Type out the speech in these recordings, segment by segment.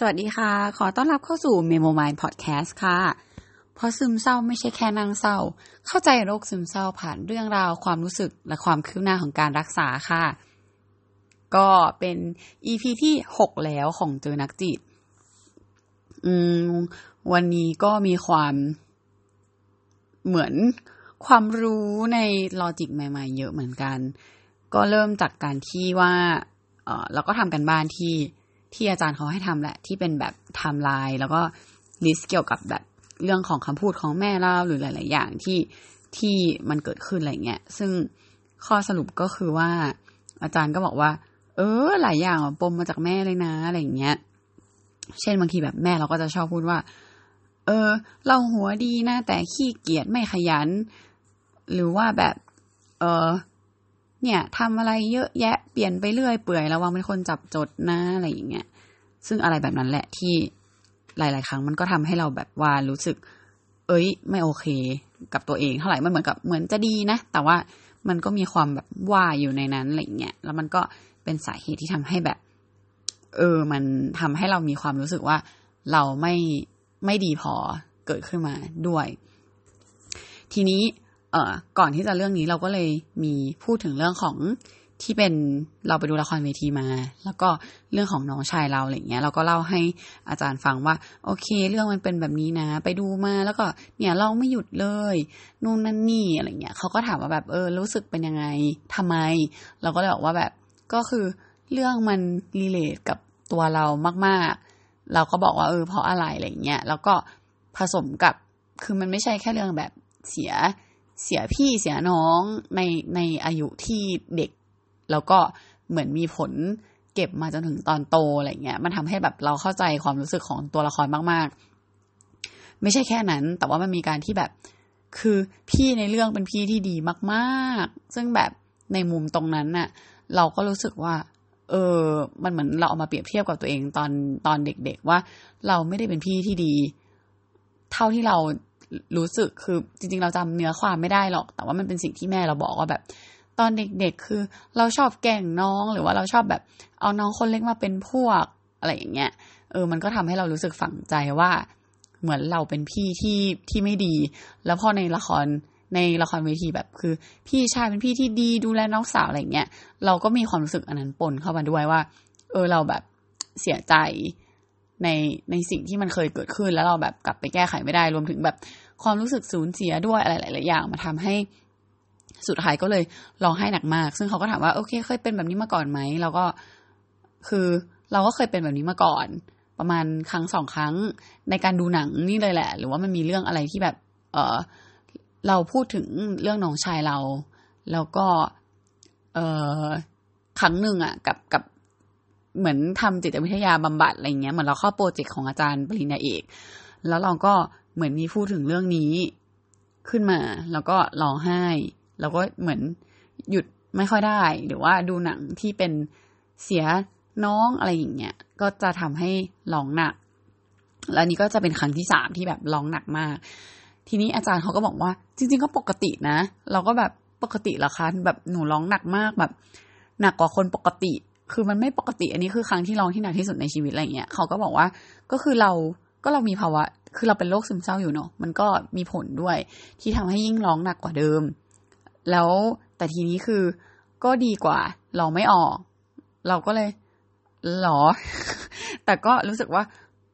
สวัสดีค่ะ ขอต้อนรับเข้าสู่ Memo Mind Podcast ค่ะ เพราะซึมเศร้าไม่ใช่แค่นั่งเศร้า เข้าใจโรคซึมเศร้าผ่านเรื่องราวความรู้สึกและความคืบหน้าของการรักษาค่ะ ก็เป็น EP ที่ 6 แล้วของเจอนักจิต อืม วันนี้ก็มีความเหมือนความรู้ในลอจิกใหม่ ๆ เยอะเหมือนกัน ก็เริ่มจากการที่ว่า เออเราก็ทำการบ้านที่ ที่อาจารย์เขาให้ทำแหละ ที่เป็นแบบไทม์ไลน์แล้วก็ list เกี่ยวกับแบบเรื่องของคำพูดของแม่เราหรือหลาย ๆ อย่างที่ที่มันเกิดขึ้นอะไรเงี้ยซึ่งข้อสรุปก็คือว่า อาจารย์ก็บอกว่า เออ หลายอย่างปมมาจากแม่เลยนะอะไรเงี้ย เช่นบางทีแบบแม่เราก็จะชอบพูดว่า เออ เราหัวดีนะแต่ขี้เกียจไม่ขยัน หรือว่าแบบ เออ เนี่ยทำอะไรเยอะแยะเปลี่ยนไปเรื่อยเปื่อยระวังเป็นคนจับจดนะอะไรอย่างเงี้ย ซึ่งอะไรแบบนั้นแหละที่หลาย ๆ ครั้งมันก็ทำให้เราแบบว่ารู้สึก เอ้ย ไม่โอเค กับตัวเองเท่าไหร่มันเหมือนกับเหมือนจะดีนะ แต่ว่ามันก็มีความแบบว่าอยู่ในนั้นอะไรเงี้ยแล้วมันก็เป็นสาเหตุที่ทำให้แบบ เออ มันทำให้เรามีความรู้สึกว่าเราไม่ไม่ดีพอเกิดขึ้นมาด้วย ทีนี้ เอ่อก่อนที่จะเรื่องนี้เราก็เลยมีพูดถึงเรื่องของที่เป็นเราไปดูละครเวทีมา แล้วก็เรื่องของน้องชายเราอะไรเงี้ย เราก็เล่าให้อาจารย์ฟังว่า โอเค เรื่องมันเป็นแบบนี้นะ ไปดูมาแล้วก็เนี่ยเราไม่หยุดเลยนู่นนั่นนี่อะไรเงี้ยเขาก็ถามว่าแบบเออ รู้สึกเป็นยังไงทำไม เราก็เลยบอกว่าแบบก็คือเรื่องมันรีเลทกับตัวเรามาก ๆ เราก็บอกว่าเออเพราะอะไรอะไรเงี้ยแล้วก็ผสมกับคือมันไม่ใช่แค่เรื่องแบบเสีย เสียพี่เสียน้องในในอายุที่เด็ก แล้วก็เหมือนมีผลเก็บมาจนถึงตอนโตอะไรเงี้ย มันทำให้แบบเราเข้าใจความรู้สึกของตัวละครมาก ๆ ไม่ใช่แค่นั้น แต่ว่ามันมีการที่แบบคือพี่ในเรื่องเป็นพี่ที่ดีมาก ๆ ซึ่งแบบในมุมตรงนั้นน่ะ เราก็รู้สึกว่า เออ มันเหมือนเราเอามาเปรียบเทียบกับตัวเองตอนตอนเด็ก ๆ ว่าเราไม่ได้เป็นพี่ที่ดี เท่าที่เรา รู้สึกคือจริง ๆ เราจำเนื้อความไม่ได้หรอก แต่ว่ามันเป็นสิ่งที่แม่เราบอกว่าแบบ ตอนเด็กๆ คือเราชอบแกล้งน้องหรือว่าเราชอบแบบเอาน้องคนเล็กมาเป็นพวกอะไรอย่างเงี้ยเออมันก็ทำให้เรารู้สึกฝังใจว่า เหมือนเราเป็นพี่ที่ที่ไม่ดี แล้วพอในละครในละครเวทีแบบคือ พี่ชายเป็นพี่ที่ดีดูแลน้องสาวอะไรเงี้ยเราก็มีความรู้สึกอันนั้นปนเข้ามาด้วยว่า เออเราแบบเสียใจ ในในสิ่งที่มันเคยเกิดขึ้น แล้วเราแบบกลับไปแก้ไขไม่ได้ รวมถึงแบบความรู้สึกสูญเสียด้วยอะไรหลายๆอย่างมาทำให้สุดท้ายก็เลยร้องไห้หนักมาก ซึ่งเขาก็ถามว่าโอเค เคยเป็นแบบนี้มาก่อนไหมเราก็คือเราก็เคยเป็นแบบนี้มาก่อน ประมาณครั้งสองครั้งในการดูหนังนี่เลยแหละ หรือว่ามันมีเรื่องอะไรที่แบบ เออเราพูดถึงเรื่องน้องชายเรา แล้วก็ เออครั้งหนึ่งอะกับกับ เหมือนทำจิตวิทยาบำบัดอะไรเงี้ยเหมือนเราเข้าโปรเจกต์ของอาจารย์ปริญญาเอก แล้วเราก็เหมือนมีพูดถึงเรื่องนี้ขึ้นมา แล้วก็ร้องไห้ แล้วก็เหมือนหยุดไม่ค่อยได้ หรือว่าดูหนังที่เป็นเสียน้องอะไรอย่างเงี้ยก็จะทำให้ร้องหนัก แล้วนี้ก็จะเป็นครั้งที่สามที่แบบร้องหนักมาก ทีนี้อาจารย์เขาก็บอกว่า จริง ๆ ก็ปกตินะ เราก็แบบปกติละคะแบบหนูร้องหนักมากแบบ หนักกว่าคนปกติ คือมันไม่ปกติ อันนี้คือครั้งที่ร้องที่หนักที่สุดในชีวิตอะไรเงี้ยเขาก็บอกว่าก็คือเราก็เรามีภาวะ คือเราเป็นโรคซึมเศร้าอยู่เนาะมันก็มีผลด้วย ที่ทำให้ยิ่งร้องหนักกว่าเดิม แล้วแต่ทีนี้คือก็ดีกว่าเราไม่ออก เราก็เลยหรอ แต่ก็รู้สึกว่า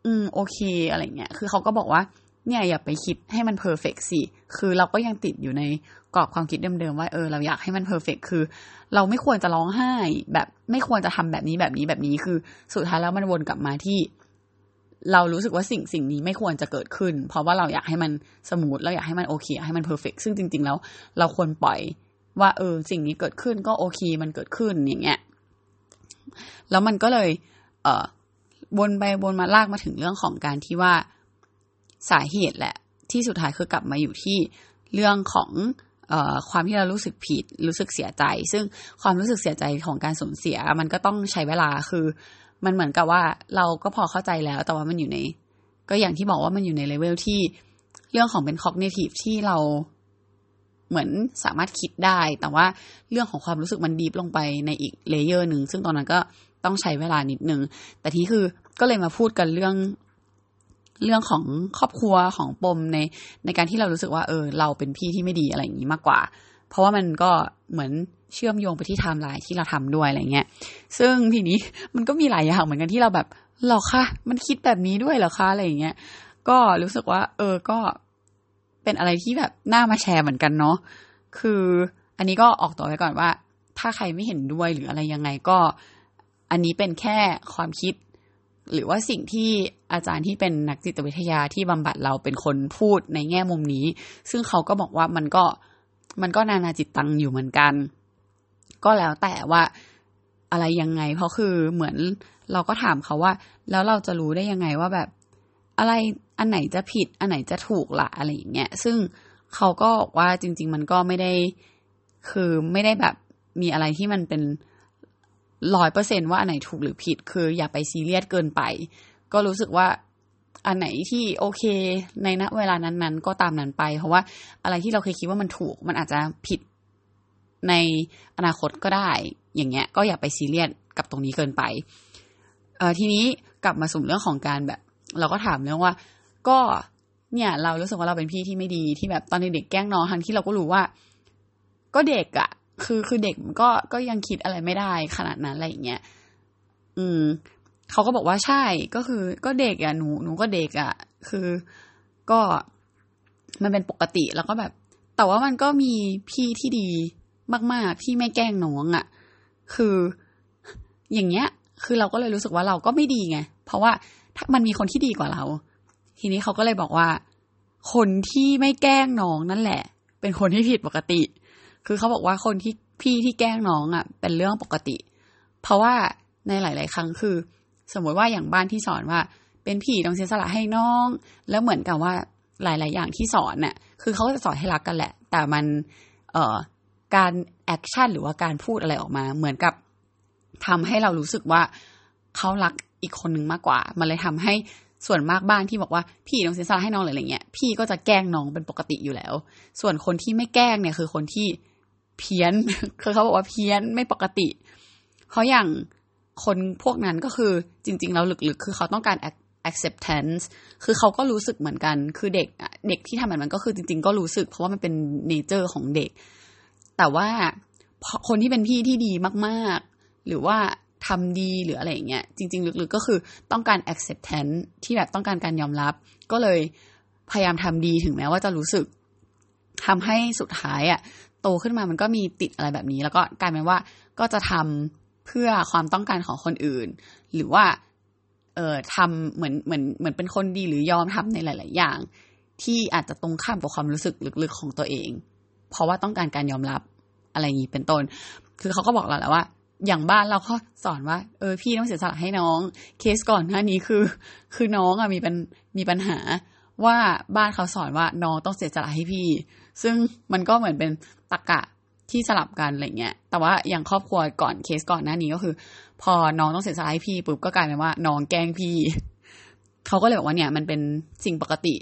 อืมโอเคอะไรเงี้ย คือเขาก็บอกว่า เนี่ยอย่าไปคิดให้มัน perfect สิ คือเราก็ยังติดอยู่ใน กรอบความคิดเดิมๆว่าเออเราอยากให้มัน perfect คือ เราไม่ควรจะร้องไห้ แบบไม่ควรจะทำแบบนี้แบบนี้แบบนี้คือสุดท้ายแล้วมันวนกลับมาที่ เรารู้สึกว่าสิ่งสิ่งนี้ไม่ควรจะเกิดขึ้น เพราะว่าเราอยากให้มันsmooth เราอยากให้มันโอเคให้มัน perfect ซึ่งจริง ๆ แล้ว เราควรปล่อยว่า เออ สิ่งนี้เกิดขึ้นก็โอเค มันเกิดขึ้นอย่างเงี้ยแล้วมันก็เลย เออวนไปวนมาลากมาถึงเรื่องของการที่ว่าสาเหตุแหละ ที่สุดท้ายคือกลับมาอยู่ที่เรื่องของ ความที่เรารู้สึกผิดรู้สึกเสียใจ ซึ่งความรู้สึกเสียใจของการสูญเสีย มันก็ต้องใช้เวลาคือ มันเหมือนกับว่าเราก็พอเข้าใจแล้ว แต่ว่ามันอยู่ใน ก็อย่างที่บอกว่ามันอยู่ในเลเวลที่เรื่องของเป็น cognitive ที่เราเหมือนสามารถคิดได้ แต่ว่าเรื่องของความรู้สึกมัน deep ลงไปในอีก layer หนึ่งซึ่งตอนนั้นก็ต้องใช้เวลานิดนึงแต่ที่คือก็เลยมาพูดกันเรื่อง เรื่องของครอบครัวของปมในในการที่เรารู้สึกว่าเออ เราเป็นพี่ที่ไม่ดีอะไรอย่างนี้มากกว่า เพราะว่ามันก็เหมือนเชื่อมโยงไปที่ไทม์ไลน์ที่เราทำด้วยอะไรเงี้ย ซึ่งทีนี้มันก็มีหลายอย่างเหมือนกันที่เราแบบหรอคะมันคิดแบบนี้ด้วยเหรอคะอะไรอย่างเงี้ย ก็รู้สึกว่า เออก็เป็นอะไรที่แบบน่ามาแชร์เหมือนกันเนาะคืออันนี้ก็ออกตัวไว้ก่อนว่า ถ้าใครไม่เห็นด้วยหรืออะไรยังไงก็ อันนี้เป็นแค่ความคิด หรือว่าสิ่งที่อาจารย์ที่เป็นนักจิตวิทยาที่บำบัดเราเป็นคนพูดในแง่มุมนี้ ซึ่งเขาก็บอกว่ามันก็มันก็นานาจิตตังอยู่เหมือนกัน ก็แล้วแต่ว่าอะไรยังไง เพราะคือเหมือนเราก็ถามเขาว่า แล้วเราจะรู้ได้ยังไงว่าแบบ อะไรอันไหนจะผิด อันไหนจะถูกละอะไรอย่างเงี้ยซึ่งเขาก็บอกว่าจริง ๆ มันก็ไม่ได้ คือไม่ได้แบบมีอะไรที่มันเป็น ร้อยเปอร์เซนว่าอันไหนถูกหรือผิด คืออย่าไปซีเรียสเกินไป ก็รู้สึกว่าอันไหนที่โอเค ในณเวลานั้นๆ ก็ตามนั้นไป เพราะว่าอะไรที่เราเคยคิดว่ามันถูก มันอาจจะผิดในอนาคตก็ได้ อย่างเงี้ย ก็อย่าไปซีเรียสกับตรงนี้เกินไปเออทีนี้กลับมาสู่เรื่องของการแบบ เราก็ถามเรื่องว่า ก็เนี่ย เรารู้สึกว่าเราเป็นพี่ที่ไม่ดีที่แบบตอนเด็กแกล้งน้องทั้งที่เราก็รู้ว่า ก็เด็กอะ่ะ คือคือเด็กก็ก็ยังคิดอะไรไม่ได้ขนาดนั้นอะไรอย่างเงี้ยอืมเขาก็บอกว่าใช่ก็คือ ก็เด็กอะ่ะหนูหนูก็เด็กอะ่ะ คือก็มันเป็นปกติแล้วก็แบบ แต่ว่ามันก็มีพี่ที่ดีมาก ๆ ที่ไม่แกล้งน้องอะ่ะ คืออย่างเงี้ย คือเราก็เลยรู้สึกว่าเราก็ไม่ดีไง เพราะว่าถ้ามันมีคนที่ดีกว่าเรา ทีนี้เขาก็เลยบอกว่า คนที่ไม่แกล้งน้องนั่นแหละ เป็นคนที่ผิดปกติ คือเขาบอกว่าคนที่พี่ที่แกล้งน้องอ่ะ เป็นเรื่องปกติ เพราะว่าในหลาย ๆ ครั้งคือ สมมติว่าอย่างบ้านที่สอนว่า เป็นพี่ต้องเสียสละให้น้อง แล้วเหมือนกับว่าหลาย ๆ อย่างที่สอนน่ะ คือเขาจะสอนให้รักกันแหละ แต่มัน เอ่อ การ action หรือว่าการพูดอะไรออกมา เหมือนกับทำให้เรารู้สึกว่าเขารักอีกคนนึงมากกว่า มันเลยทำให้ส่วนมากบ้านที่บอกว่าพี่ต้องเสียสละให้น้องอะไรเงี้ย พี่ก็จะแกล้งน้องเป็นปกติอยู่แล้ว ส่วนคนที่ไม่แกล้งเนี่ยคือคนที่ เพี้ยนคือเขาบอกว่าเพี้ยนไม่ปกติเพราอย่างคนพวกนั้นก็คือจริง ๆ แล้วลึกๆ คือเขาต้องการ acceptance คือเขาก็รู้สึกเหมือนกัน คือเด็กเด็กที่ทำแบบนั้นก็คือจริง ๆ ก็รู้สึก เพราะว่ามันเป็นเนเจอร์ของเด็ก แต่ว่าคนที่เป็นพี่ที่ดีมากๆ หรือว่าทำดีหรืออะไรอย่างเงี้ยจริง ๆ ลึกๆก็คือต้องการ acceptance ที่แบบต้องการการยอมรับ ก็เลยพยายามทำดีถึงแม้ว่าจะรู้สึกทำให้สุดท้ายอะ่ะ โตขึ้นมามันก็มีติดอะไรแบบนี้ แล้วก็กลายเป็นว่าก็จะทำเพื่อความต้องการของคนอื่น หรือว่า เอ่อทำเหมือนเหมือนเหมือนเป็นคนดีหรือยอมทำในหลาย ๆ อย่าง ที่อาจจะตรงข้ามกับความรู้สึกลึกๆของตัวเอง เพราะว่าต้องการการยอมรับอะไรอย่างนี้เป็นต้น คือเขาก็บอกเราแล้วว่า อย่างบ้านเราก็สอนว่า เออ พี่ต้องเสียสละให้น้อง เคสก่อนหน้านี้คือ คือน้องอะมีป็นมีปัญหาว่าบ้านเขาสอนว่าน้องต้องเสียสละให้พี่ ซึ่งมันก็เหมือนเป็น ตรกกะที่สลับกันอะไรเงี้ย แต่ว่าอย่างครอบครัวก่อนเคสก่อนหน้านี้ก็คือ พอน้องต้องเสียสละให้พี่ปุ๊บก็กลายเป็นว่าน้องแกล้งพี่เขาก็เลยบอกว่าเนี่ยมันเป็นสิ่งปกติ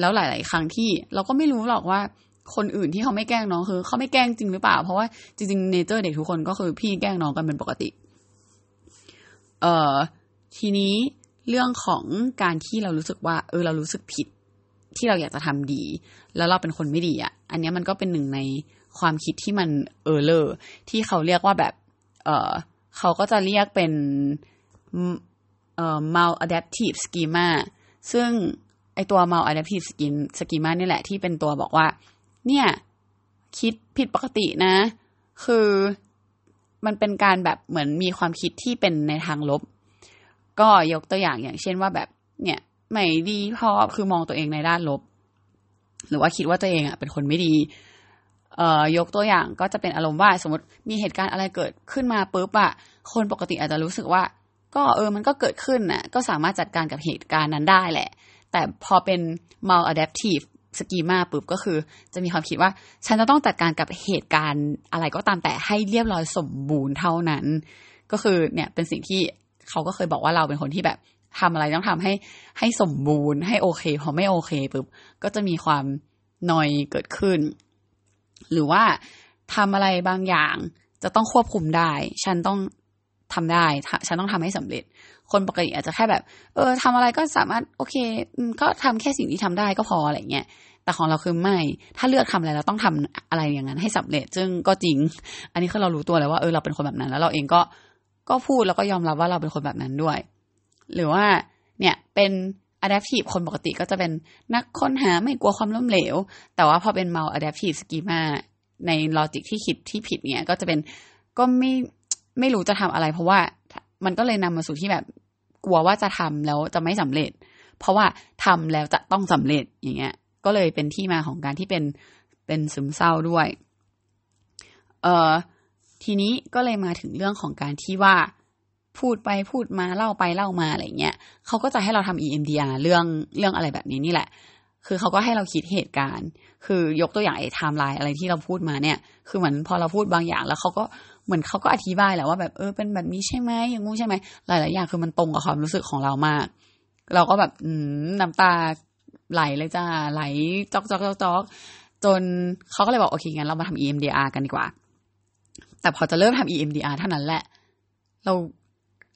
แล้วหลาย ๆ ครั้งที่เราก็ไม่รู้หรอกว่าคนอื่นที่เขาไม่แกล้งน้องคือเขาไม่แกล้งจริงหรือเปล่า เพราะว่าจริงๆเนเจอร์เด็กทุกคนก็คือพี่แกล้งน้องกันเป็นปกติ เอ่อทีนี้เรื่องของการที่เรารู้สึกว่า เออเรารู้สึกผิด ที่เราอยากจะทำดี แล้วเราเป็นคนไม่ดีอะ่ะ อันนี้มันก็เป็นหนึ่งในความคิดที่มันเออเลอร์ที่เขาเรียกว่าแบบ เออเขาก็จะเรียกเป็นเอ่อ maladaptive schema ซึ่งไอตัว maladaptive schema นี่แหละที่เป็นตัวบอกว่า เนี่ย คิดผิดปกตินะ คือมันเป็นการแบบเหมือนมีความคิดที่เป็นในทางลบ ก็ยกตัวอย่างอย่างเช่นว่าแบบ เนี่ย ไม่ดีพอคือมองตัวเองในด้านลบ หรือว่าคิดว่าตัวเองอะเป็นคนไม่ดีเอ่อยกตัวอย่างก็จะเป็นอารมณ์ว่าสมมติมีเหตุการณ์อะไรเกิดขึ้นมาปุ๊บอะคนปกติอาจจะรู้สึกว่า ก็เออมันก็เกิดขึ้นน่ะก็สามารถจัดการกับเหตุการณ์นั้นได้แหละ แต่พอเป็น maladaptive สกีมาปุ๊บก็คือ จะมีความคิดว่า ฉันจะต้องจัดการกับเหตุการณ์อะไรก็ตามแต่ให้เรียบร้อยสมบูรณ์เท่านั้น ก็คือเนี่ยเป็นสิ่งที่เขาก็เคยบอกว่าเราเป็นคนที่แบบ ทำอะไรต้องทำให้ให้สมบูรณ์ให้โอเค พอไม่โอเคปุ๊บก็จะมีความนอยเกิดขึ้น หรือว่าทำอะไรบางอย่างจะต้องควบคุมได้ ฉันต้องทำได้ ฉันต้องทำให้สำเร็จ คนปกติอาจจะแค่แบบ เออทำอะไรก็สามารถโอเค ก็ทำแค่สิ่งที่ทำได้ก็พออะไรเงี้ย แต่ของเราคือไม่ ถ้าเลือกทำอะไรเราต้องทำอะไรอย่างนั้นให้สำเร็จ ซึ่งก็จริง อันนี้คือเรารู้ตัวแล้วว่า เออ เราเป็นคนแบบนั้น แล้วเราเองก็ ก็พูดแล้วก็ยอมรับว่าเราเป็นคนแบบนั้นด้วย หรือว่าเนี่ยเป็น adaptive คนปกติก็จะเป็นนักค้นหาไม่กลัวความล้มเหลว แต่ว่าพอเป็น mal adaptive schema ในลอจิกที่คิดที่ผิดเนี่ยก็จะเป็นก็ไม่ไม่รู้จะทำอะไร เพราะว่ามันก็เลยนำมาสู่ที่แบบกลัวว่าจะทำแล้วจะไม่สำเร็จ เพราะว่าทำแล้วจะต้องสำเร็จอย่างเงี้ย ก็เลยเป็นที่มาของการที่เป็นเป็นซึมเศร้าด้วย เอ่อทีนี้ก็เลยมาถึงเรื่องของการที่ว่า พูดไปพูดมาเล่าไปเล่ามาอะไรเงี้ยเขาก็จะให้เราทำ EMDR เรื่องเรื่องอะไรแบบนี้นี่แหละ คือเขาก็ให้เราคิดเหตุการณ์ คือยกตัวอย่างไอ้ไทม์ไลน์อะไรที่เราพูดมาเนี่ย คือเหมือนพอเราพูดบางอย่างแล้วเขาก็เหมือนเขาก็อธิบายแหละว่าแบบเออเป็นแบบนี้ใช่ไหมอย่างงู้ใช่ไหมหลายๆอย่างคือมันตรงกับความรู้สึกของเรามาก เราก็แบบอืมน้ำตาไหลเลยจ้าไหลจอกจอกจอกจอกจนเขาก็เลยบอกโอเคงั้นเรามาทำ EMDR กันดีกว่า แต่พอจะเริ่มทำ EMDR เท่านั้นแหละ เรา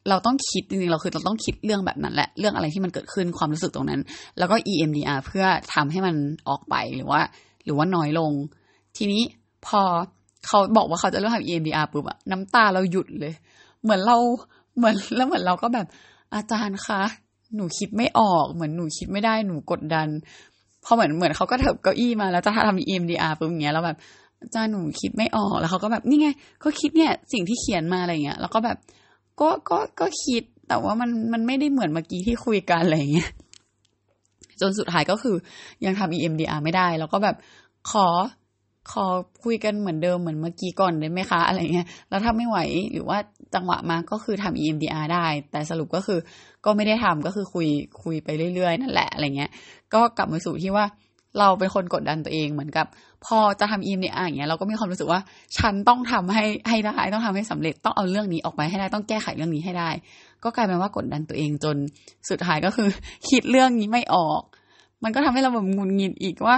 เราต้องคิดจริงๆเราคือเราต้องคิดเรื่องแบบนั้นแหละเรื่องอะไรที่มันเกิดขึ้นความรู้สึกตรงนั้น แล้วก็ EMDR เพื่อทำให้มันออกไปหรือว่า หรือว่าน้อยลง ทีนี้พอเขาบอกว่าเขาจะเริ่มทำ EMDR ปุ๊บอะน้ำตาเราหยุดเลย เหมือนเราเหมือนแล้วเหมือนเราก็แบบอาจารย์คะหนูคิดไม่ออก เหมือนหนูคิดไม่ได้หนูกดดันพอเหมือนเหมือนเขาก็เถิบเก้าอี้มาแล้วจะทำ EMDR ปุ๊บอย่างเงี้ยแล้วแบบอาจารย์หนูคิดไม่ออกแล้วเขาก็แบบนี่ไงก็คิดเนี่ยสิ่งที่เขียนมาอะไรเงี้ยแล้วก็แบบ ก็ก็ก็คิดแต่ว่ามันมันไม่ได้เหมือนเมื่อกี้ที่คุยกันอะไรเงี้ยจนสุดท้ายก็คือยังทำ EMDR ไม่ได้ แล้วก็แบบขอขอคุยกันเหมือนเดิมเหมือนเมื่อกี้ก่อนได้ไหมคะอะไรเงี้ยแล้วถ้าไม่ไหวหรือว่าจังหวะมาก็คือทำ EMDR ได้ แต่สรุปก็คือก็ไม่ได้ทำก็คือคุยคุยไปเรื่อยๆ นั่นแหละอะไรเงี้ย ก็กลับมาสู่ที่ว่า เราเป็นคนกดดันตัวเองเหมือนกับ พอจะทำอีเมลอย่างเงี้ยเราก็มีความรู้สึกว่า ฉันต้องทำให้ให้ได้ต้องทำให้สำเร็จต้องเอาเรื่องนี้ออกไปให้ได้ต้องแก้ไขเรื่องนี้ให้ได้ ก็กลายเป็นว่ากดดันตัวเองจนสุดท้ายก็คือ คิดเรื่องนี้ไม่ออก มันก็ทำให้เราแบบงุนงิดอีกว่า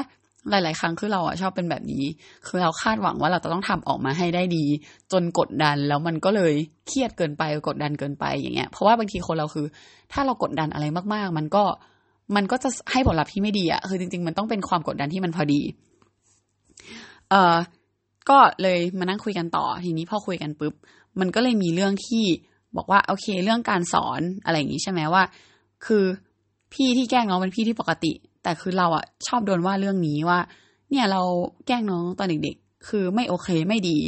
หลาย ๆ ครั้งคือเราอะชอบเป็นแบบนี้ คือเราคาดหวังว่าเราจะต้องทำออกมาให้ได้ดี จนกดดันแล้วมันก็เลยเครียดเกินไปกดดันเกินไปอย่างเงี้ยเพราะว่าบางทีคนเราคือ ถ้าเรากดดันอะไรมาก ๆ มันก็ มันก็จะให้ผลลัพธ์ที่ไม่ดีอะคือจริง ๆ มันต้องเป็นความกดดันที่มันพอดี เอ่อก็เลยมานั่งคุยกันต่อ ทีนี้พอคุยกันปุ๊บ มันก็เลยมีเรื่องที่บอกว่าโอเค เรื่องการสอนอะไรอย่างนี้ใช่ไหมว่า คือพี่ที่แกล้งน้องเป็นพี่ที่ปกติ แต่คือเราอะชอบโดนว่าเรื่องนี้ว่า เนี่ยเราแกล้งน้องตอนเด็กๆ คือไม่โอเคไม่ดี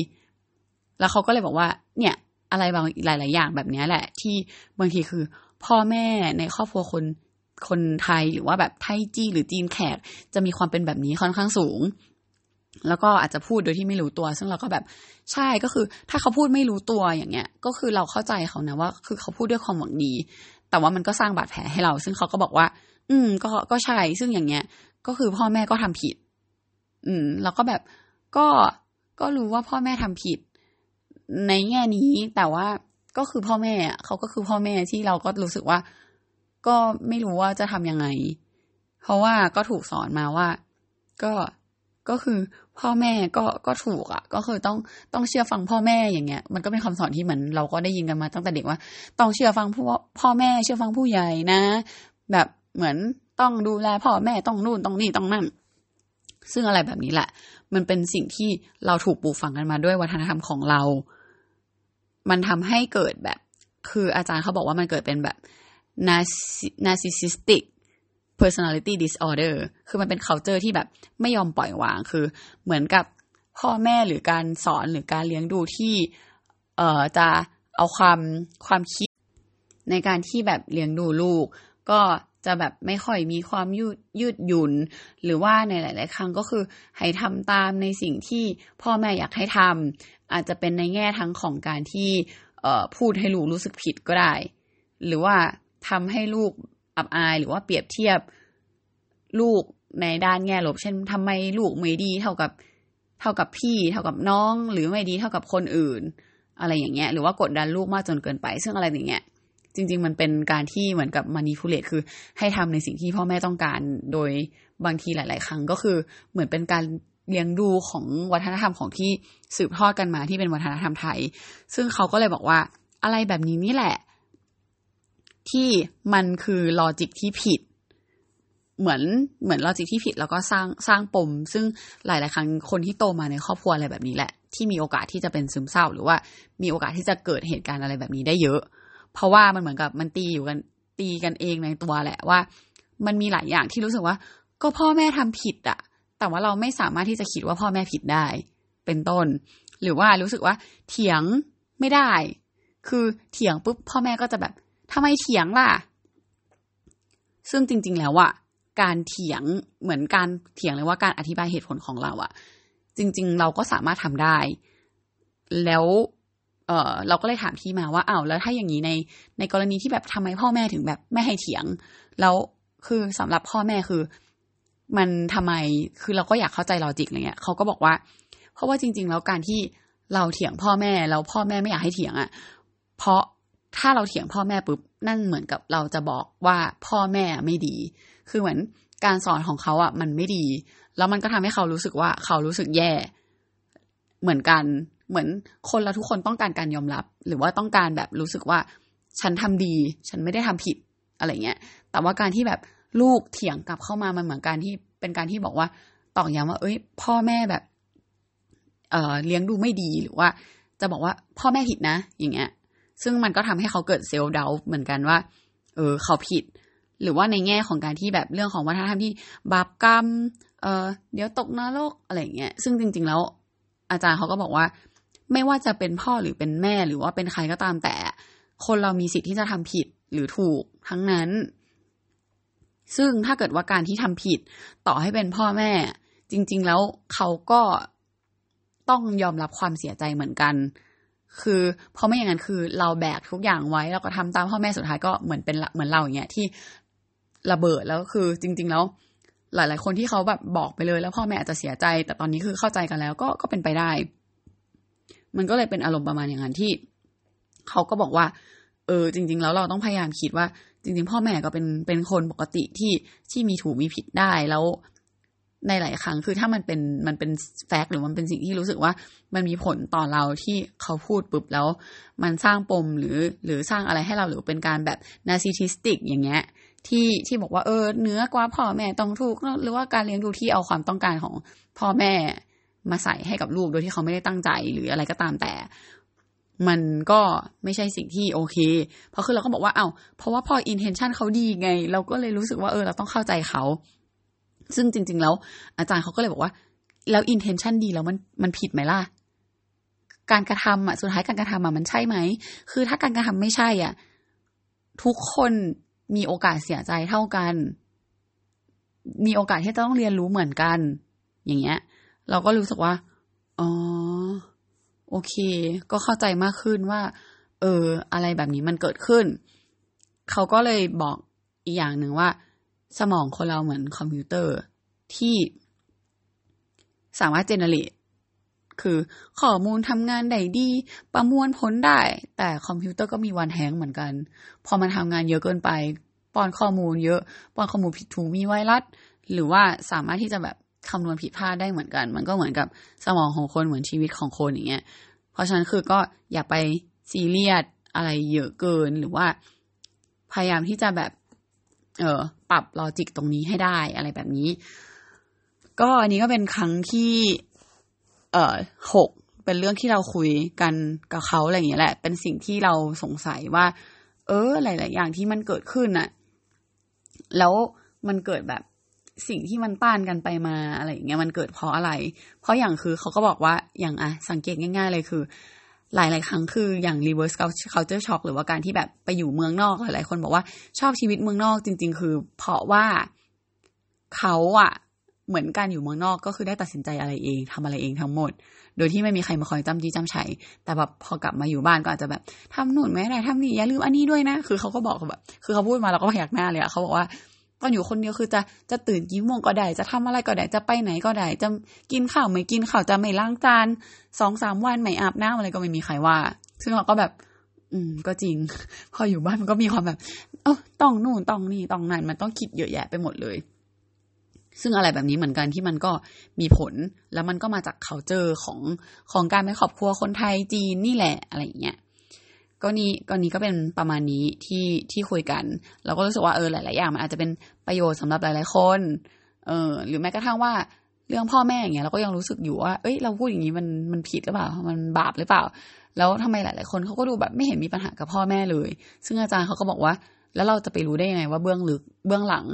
แล้วเขาก็เลยบอกว่า เนี่ยอะไรบางหลาย ๆ อย่างแบบนี้แหละ ที่บางทีคือ พ่อแม่ในครอบครัวคน คนไทยหรือว่าแบบไทยจีหรือจีนแขก จะมีความเป็นแบบนี้ค่อนข้างสูง แล้วก็อาจจะพูดโดยที่ไม่รู้ตัว ซึ่งเราก็แบบใช่ก็คือ ถ้าเขาพูดไม่รู้ตัวอย่างเงี้ย ก็คือเราเข้าใจเขานะว่า คือเขาพูดด้วยความหวังดี แต่ว่ามันก็สร้างบาดแผลให้เรา ซึ่งเขาก็บอกว่า อืม ก็ก็ใช่ซึ่งอย่างเงี้ย ก็คือพ่อแม่ก็ทำผิด อืม แล้วก็แบบก็ก็รู้ว่าพ่อแม่ทำผิด ในแง่นี้แต่ว่าก็คือพ่อแม่เขาก็คือพ่อแม่ที่เราก็รู้สึกว่า ก็ไม่รู้ว่าจะทำยังไง เพราะว่าก็ถูกสอนมาว่า ก็ก็คือพ่อแม่ก็ก็ถูกอะ่ะ ก็คือต้องต้องเชื่อฟังพ่อแม่อย่างเงี้ย มันก็เป็นคำสอนที่เหมือนเราก็ได้ยินกันมาตั้งแต่เด็กว่า ต้องเชื่อฟังพ่อพ่อแม่เชื่อฟังผู้ใหญ่นะ แบบเหมือนต้องดูแลพ่อแม่ต้องนู่นต้องนี่ต้องนั่น ซึ่งอะไรแบบนี้แหละ มันเป็นสิ่งที่เราถูกปลูกฝังกันมาด้วยวัฒนธรรมของเรา มันทำให้เกิดแบบ คืออาจารย์เขาบอกว่ามันเกิดเป็นแบบ narcissistic personality disorder คือมันเป็น culture ที่แบบไม่ยอมปล่อยวาง คือเหมือนกับพ่อแม่หรือการสอนหรือการเลี้ยงดูที่เอ่อจะเอาความความคิดในการที่แบบเลี้ยงดูลูก ก็จะแบบไม่ค่อยมีความยืดยืดหยุ่น หรือว่าในหลาย ๆ ครั้งก็คือให้ทำตามในสิ่งที่พ่อแม่อยากให้ทำอาจจะเป็นในแง่ทั้งของการที่พูดให้ลูกรู้สึกผิดก็ได้ หรือว่า ทำให้ลูกอับอายหรือว่าเปรียบเทียบลูกในด้านแง่ลบ เช่นทำไมลูกไม่ดีเท่ากับเท่ากับพี่ เท่ากับน้อง หรือไม่ดีเท่ากับคนอื่น อะไรอย่างเงี้ย หรือว่ากดดันลูกมากจนเกินไป ซึ่งอะไรอย่างเงี้ย จริง ๆ มันเป็นการที่เหมือนกับ manipulate คือ ให้ทำในสิ่งที่พ่อแม่ต้องการ โดยบางทีหลาย ๆ ครั้งก็คือเหมือนเป็นการเลี้ยงดูของวัฒนธรรมของที่สืบทอดกันมาที่เป็นวัฒนธรรมไทย ซึ่งเขาก็เลยบอกว่าอะไรแบบนี้นี่แหละ ที่มันคือ logic ที่ผิด เหมือนเหมือน logic ที่ผิดแล้วก็สร้างสร้างปม ซึ่งหลาย ๆ ครั้งคนที่โตมาในครอบครัวอะไรแบบนี้แหละ ที่มีโอกาสที่จะเป็นซึมเศร้า หรือว่ามีโอกาสที่จะเกิดเหตุการณ์อะไรแบบนี้ได้เยอะ เพราะว่ามันเหมือนกับมันตีอยู่กันตีกันเองในตัวแหละว่า มันมีหลายอย่างที่รู้สึกว่า ก็พ่อแม่ทำผิดอะแต่ว่าเราไม่สามารถที่จะคิดว่าพ่อแม่ผิดได้ เป็นต้น หรือว่ารู้สึกว่าเถียงไม่ได้ คือเถียงปุ๊บพ่อแม่ก็จะแบบ ทำไมเถียงล่ะ ซึ่งจริง ๆ แล้วอะการเถียงเหมือนการเถียงเลยว่าการอธิบายเหตุผลของเราอะจริง ๆ เราก็สามารถทำได้ แล้วเออเราก็เลยถามที่มาว่าอ้าวแล้วถ้าอย่างนี้ในในกรณีที่แบบทำไมพ่อแม่ถึงแบบไม่ให้เถียง แล้วคือสำหรับพ่อแม่คือ มันทำไมคือเราก็อยากเข้าใจลอจิกอะไรเงี้ยเขาก็บอกว่า เพราะว่าจริง ๆ แล้วการที่เราเถียงพ่อแม่แล้วพ่อแม่ไม่อยากให้เถียงอะ่ะ เพราะ ถ้าเราเถียงพ่อแม่ปุ๊บนั่นเหมือนกับเราจะบอกว่าพ่อแม่ไม่ดี คือเหมือนการสอนของเขาอะ่ะมันไม่ดี แล้วมันก็ทำให้เขารู้สึกว่าเขารู้สึกแย่ เหมือนกัน เหมือนคนเราทุกคนต้องการการยอมรับ หรือว่าต้องการแบบรู้สึกว่า ฉันทำดี ฉันไม่ได้ทำผิดอะไรเงี้ย แต่ว่าการที่แบบลูกเถียงกลับเข้ามามันเหมือนการที่เป็นการที่บอกว่าตอกย้ำว่า เอ้ย พ่อแม่แบบ เอ่อเลี้ยงดูไม่ดีหรือว่า จะบอกว่าพ่อแม่ผิดนะ อย่างเงี้ย ซึ่งมันก็ทำให้เขาเกิดเซลล์เดาเหมือนกันว่า เออ เขาผิด หรือว่าในแง่ของการที่แบบเรื่องของวัฒนธรรมที่บาปกรรม เออเดี๋ยวตกนรกอะไรเงี้ย ซึ่งจริง ๆ แล้ว อาจารย์เขาก็บอกว่า ไม่ว่าจะเป็นพ่อหรือเป็นแม่หรือว่าเป็นใครก็ตามแต่ คนเรามีสิทธิ์ที่จะทำผิดหรือถูกทั้งนั้น ซึ่งถ้าเกิดว่าการที่ทำผิด ต่อให้เป็นพ่อแม่ จริง ๆ แล้วเขาก็ต้องยอมรับความเสียใจเหมือนกัน คือเพราะไม่อย่างนั้นคือเราแบกทุกอย่างไว้ แล้วก็ทำตามพ่อแม่สุดท้ายก็เหมือนเป็นเหมือนเราอย่างเงี้ยที่ระเบิดแล้วคือจริง ๆ แล้ว หลาย ๆ คนที่เขาแบบบอกไปเลย แล้วพ่อแม่อาจจะเสียใจ แต่ตอนนี้คือเข้าใจกันแล้วก็ก็เป็นไปได้ มันก็เลยเป็นอารมณ์ประมาณอย่างนั้นที่เขาก็บอกว่า เออ จริง ๆ แล้วเราต้องพยายามคิดว่า จริง ๆ พ่อแม่ก็เป็นเป็นคนปกติที่ที่มีถูกมีผิดได้แล้ว ในหลายครั้งคือถ้ามันเป็นมันเป็น fact หรือมันเป็นสิ่งที่รู้สึกว่ามันมีผลต่อเราที่เขาพูดปุ๊บแล้ว มันสร้างปมหรือหรือสร้างอะไรให้เราหรือเป็นการแบบ narcissistic อย่างเงี้ยที่ที่บอกว่าเออเหมือนกับว่าพ่อแม่ต้องถูกหรือว่าการเลี้ยงดูที่เอาความต้องการของพ่อแม่มาใส่ให้กับลูกโดยที่เขาไม่ได้ตั้งใจหรืออะไรก็ตามแต่ มันก็ไม่ใช่สิ่งที่โอเค เพราะคือเราก็บอกว่าอ้าวเพราะว่าพอ intention เขาดีไง เราก็เลยรู้สึกว่าเออเราต้องเข้าใจเขา ซึ่งจริง ๆ แล้ว อาจารย์เขาก็เลยบอกว่า แล้วอินเทนชันดีแล้วมันมันผิดไหมล่ะ การกระทำอะสุดท้ายการกระทำอะมันใช่ไหม คือถ้าการกระทำไม่ใช่อะ ทุกคนมีโอกาสเสียใจเท่ากัน มีโอกาสที่จะต้องเรียนรู้เหมือนกัน อย่างเงี้ย เราก็รู้สึกว่า อ๋อ โอเค ก็เข้าใจมากขึ้นว่า เออ อะไรแบบนี้มันเกิดขึ้น เขาก็เลยบอกอีกอย่างหนึ่งว่า สมองคนเราเหมือนคอมพิวเตอร์ที่สามารถ generate คือข้อมูลทำงานได้ดี ประมวลผลได้ แต่คอมพิวเตอร์ก็มีวัน hang เหมือนกัน พอมันทำงานเยอะเกินไปป้อนข้อมูลเยอะป้อนข้อมูลผิดถูกมีไวรัสหรือว่าสามารถที่จะแบบคำนวณผิดพลาดได้เหมือนกัน มันก็เหมือนกับสมองของคนเหมือนชีวิตของคนอย่างเงี้ย เพราะฉะนั้นคือก็อย่าไปซีเรียสอะไรเยอะเกินหรือว่าพยายามที่จะแบบ เออ ปรับลอจิกตรงนี้ให้ได้อะไรแบบนี้ ก็อันนี้ก็เป็นครั้งที่ เอ่อหกเป็นเรื่องที่เราคุยกันกับเขาอะไรอย่างเงี้ยแหละ เป็นสิ่งที่เราสงสัยว่า เออ หลาย ๆ อย่างที่มันเกิดขึ้นน่ะ แล้วมันเกิดแบบสิ่งที่มันต้านกันไปมาอะไรอย่างเงี้ยมันเกิดเพราะอะไร เพราะอย่างคือเขาก็บอกว่าอย่างอะสังเกตง่าย ๆ เลยคือ หลายๆ ครั้งคืออย่าง reverse culture shock หรือว่าการที่แบบไปอยู่เมืองนอกหลายๆ คนบอกว่าชอบชีวิตเมืองนอกจริง ๆ คือ เพราะว่าเขาอะเหมือนการอยู่เมืองนอกก็คือได้ตัดสินใจอะไรเองทำอะไรเองทั้งหมด โดยที่ไม่มีใครมาคอยจำจี้จำชัยแต่แบบพอกลับมาอยู่บ้านก็อาจจะแบบทำหนุนไม่ได้ทำนี่อย่าลืมอันนี้ด้วยนะ คือเขาก็บอกแบบ คือเขาพูดมาเราก็พยักหน้าเลยอะเขาบอกว่า ตอนอยู่คนเดียวคือจะจะตื่นกี่โมงก็ได้ จะทำอะไรก็ได้ จะไปไหนก็ได้ จะกินข้าวไม่กินข้าวจะไม่ล้างจานสองสามวันไม่อาบน้ำอะไรก็ไม่มีใครว่า ซึ่งเราก็แบบ อืม ก็จริง พออยู่บ้านมันก็มีความแบบ เออต้องนู่นต้องนี่ต้องนั่นมันต้องคิดเยอะแยะไปหมดเลย ซึ่งอะไรแบบนี้เหมือนกันที่มันก็มีผล แล้วมันก็มาจาก c u เจอของของการเป็นครอบครัวคนไทยจีนนี่แหละอะไรอย่างเงี้ย ก็นี้ก็นี้ก็เป็นประมาณนี้ที่ที่คุยกัน เราก็รู้สึกว่าเออหลาย ๆ อย่างมันอาจจะเป็นประโยชน์สำหรับหลาย ๆ คน เออ หรือแม้กระทั่งว่าเรื่องพ่อแม่อย่างเงี้ยเราก็ยังรู้สึกอยู่ว่า เอ้ยเราพูดอย่างนี้มันมันผิดหรือเปล่า มันบาปหรือเปล่า แล้วทำไมหลาย ๆ คนเขาก็ดูแบบไม่เห็นมีปัญหากับพ่อแม่เลย ซึ่งอาจารย์เขาก็บอกว่า แล้วเราจะไปรู้ได้ยังไงว่าเบื้องลึกเบื้องหลัง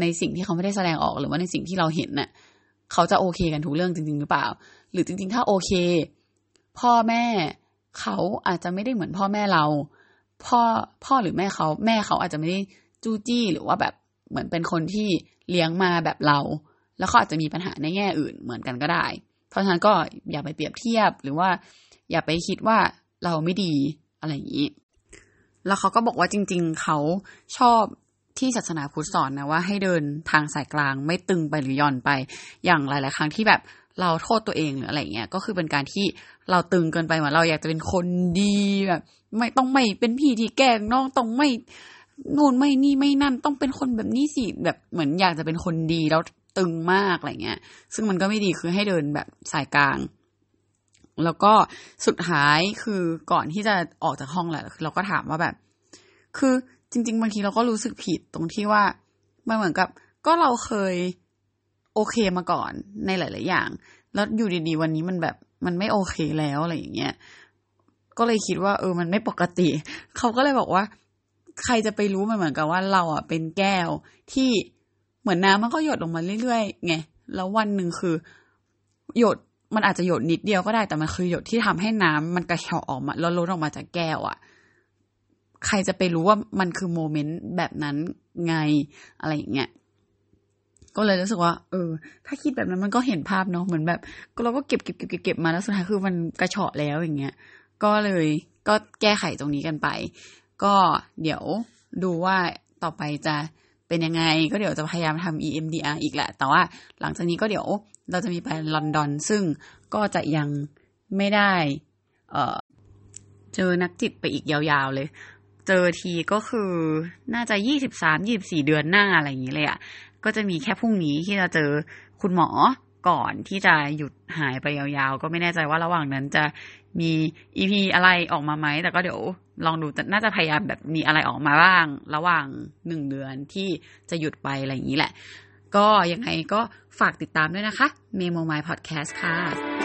ในสิ่งที่เขาไม่ได้แสดงออกหรือว่าในสิ่งที่เราเห็นน่ะเขาจะโอเคกันทุกเรื่องจริง ๆ หรือเปล่า หรือจริง ๆ ถ้าโอเค พ่อแม่ เขาอาจจะไม่ได้เหมือนพ่อแม่เรา พ่อพ่อหรือแม่เขา แม่เขาอาจจะไม่ได้จู้จี้หรือว่าแบบเหมือนเป็นคนที่เลี้ยงมาแบบเรา แล้วเขาอาจจะมีปัญหาในแง่อื่นเหมือนกันก็ได้ เพราะฉะนั้นก็อย่าไปเปรียบเทียบหรือว่า อย่าไปคิดว่าเราไม่ดีอะไรอย่างนี้ แล้วเขาก็บอกว่าจริง ๆ เขาชอบที่ศาสนาพุทธสอนนะว่าให้เดินทางสายกลางไม่ตึงไปหรือย่อนไป อย่างหลาย ๆ ครั้งที่แบบ เราโทษตัวเองหรืออะไรเงี้ยก็คือเป็นการที่เราตึงเกินไปเหมือนเราอยากจะเป็นคนดีแบบไม่ต้องไม่เป็นพี่ที่แกล้งน้องต้องไม่นู่นไม่นี่ไม่นั่นต้องเป็นคนแบบนี้สิแบบเหมือนอยากจะเป็นคนดีแล้วตึงมากอะไรเงี้ย ซึ่งมันก็ไม่ดีคือให้เดินแบบสายกลาง แล้วก็สุดท้ายคือก่อนที่จะออกจากห้องแหละเราก็ถามว่าแบบ คือจริง ๆ บางทีเราก็รู้สึกผิดตรงที่ว่ามันเหมือนกับ ก็เราเคย โอเคมาก่อนในหลาย ๆ อย่าง แล้วอยู่ดี ๆ วันนี้มันแบบมันไม่โอเคแล้วอะไรอย่างเงี้ยก็เลยคิดว่าเออมันไม่ปกติ เขาก็เลยบอกว่า ใครจะไปรู้มันเหมือนกับว่าเราอะเป็นแก้วที่เหมือนน้ำมันก็หยดลงมาเรื่อยๆไงแล้ววันหนึ่งคือ หยดมันอาจจะหยดนิดเดียวก็ได้แต่มันคือหยดที่ทำให้น้ำมันกระเฉาะออกมาแล้วล้นออกมาจากแก้วอะ ใครจะไปรู้ว่ามันคือโมเมนต์แบบนั้นไงอะไรอย่างเงี้ย ก็เลยรู้สึกว่า เออ ถ้าคิดแบบนั้นมันก็เห็นภาพเนาะเหมือนแบบเราก็เก็บเก็บเก็บเก็บมาแล้วสุดท้ายคือมันกระเฉาะแล้วอย่างเงี้ย ก็เลยก็แก้ไขตรงนี้กันไป ก็เดี๋ยวดูว่าต่อไปจะเป็นยังไง ก็เดี๋ยวจะพยายามทำ EMDR อีกแหละ แต่ว่าหลังจากนี้ก็เดี๋ยวเราจะมีไปลอนดอน ซึ่งก็จะยังไม่ได้ เออเจอนักจิตไปอีกยาวๆเลย เจอทีก็คือน่าจะยี่สิบสามยี่บสี่เดือนหน้าอะไรอย่างนี้เลยอะ่ะ ก็จะมีแค่พรุ่งนี้ที่จะเจอคุณหมอก่อนที่จะหยุดหายไปยาวๆ ก็ไม่แน่ใจว่าระหว่างนั้นจะมีอีพีอะไรออกมาไหม แต่ก็เดี๋ยวลองดูน่าจะพยายามแบบมีอะไรออกมาบ้าง ระหว่างหนึ่งเดือนที่จะหยุดไปอะไรอย่างนี้แหละ ก็ยังไงก็ฝากติดตามด้วยนะคะ Memo My Podcast ค่ะ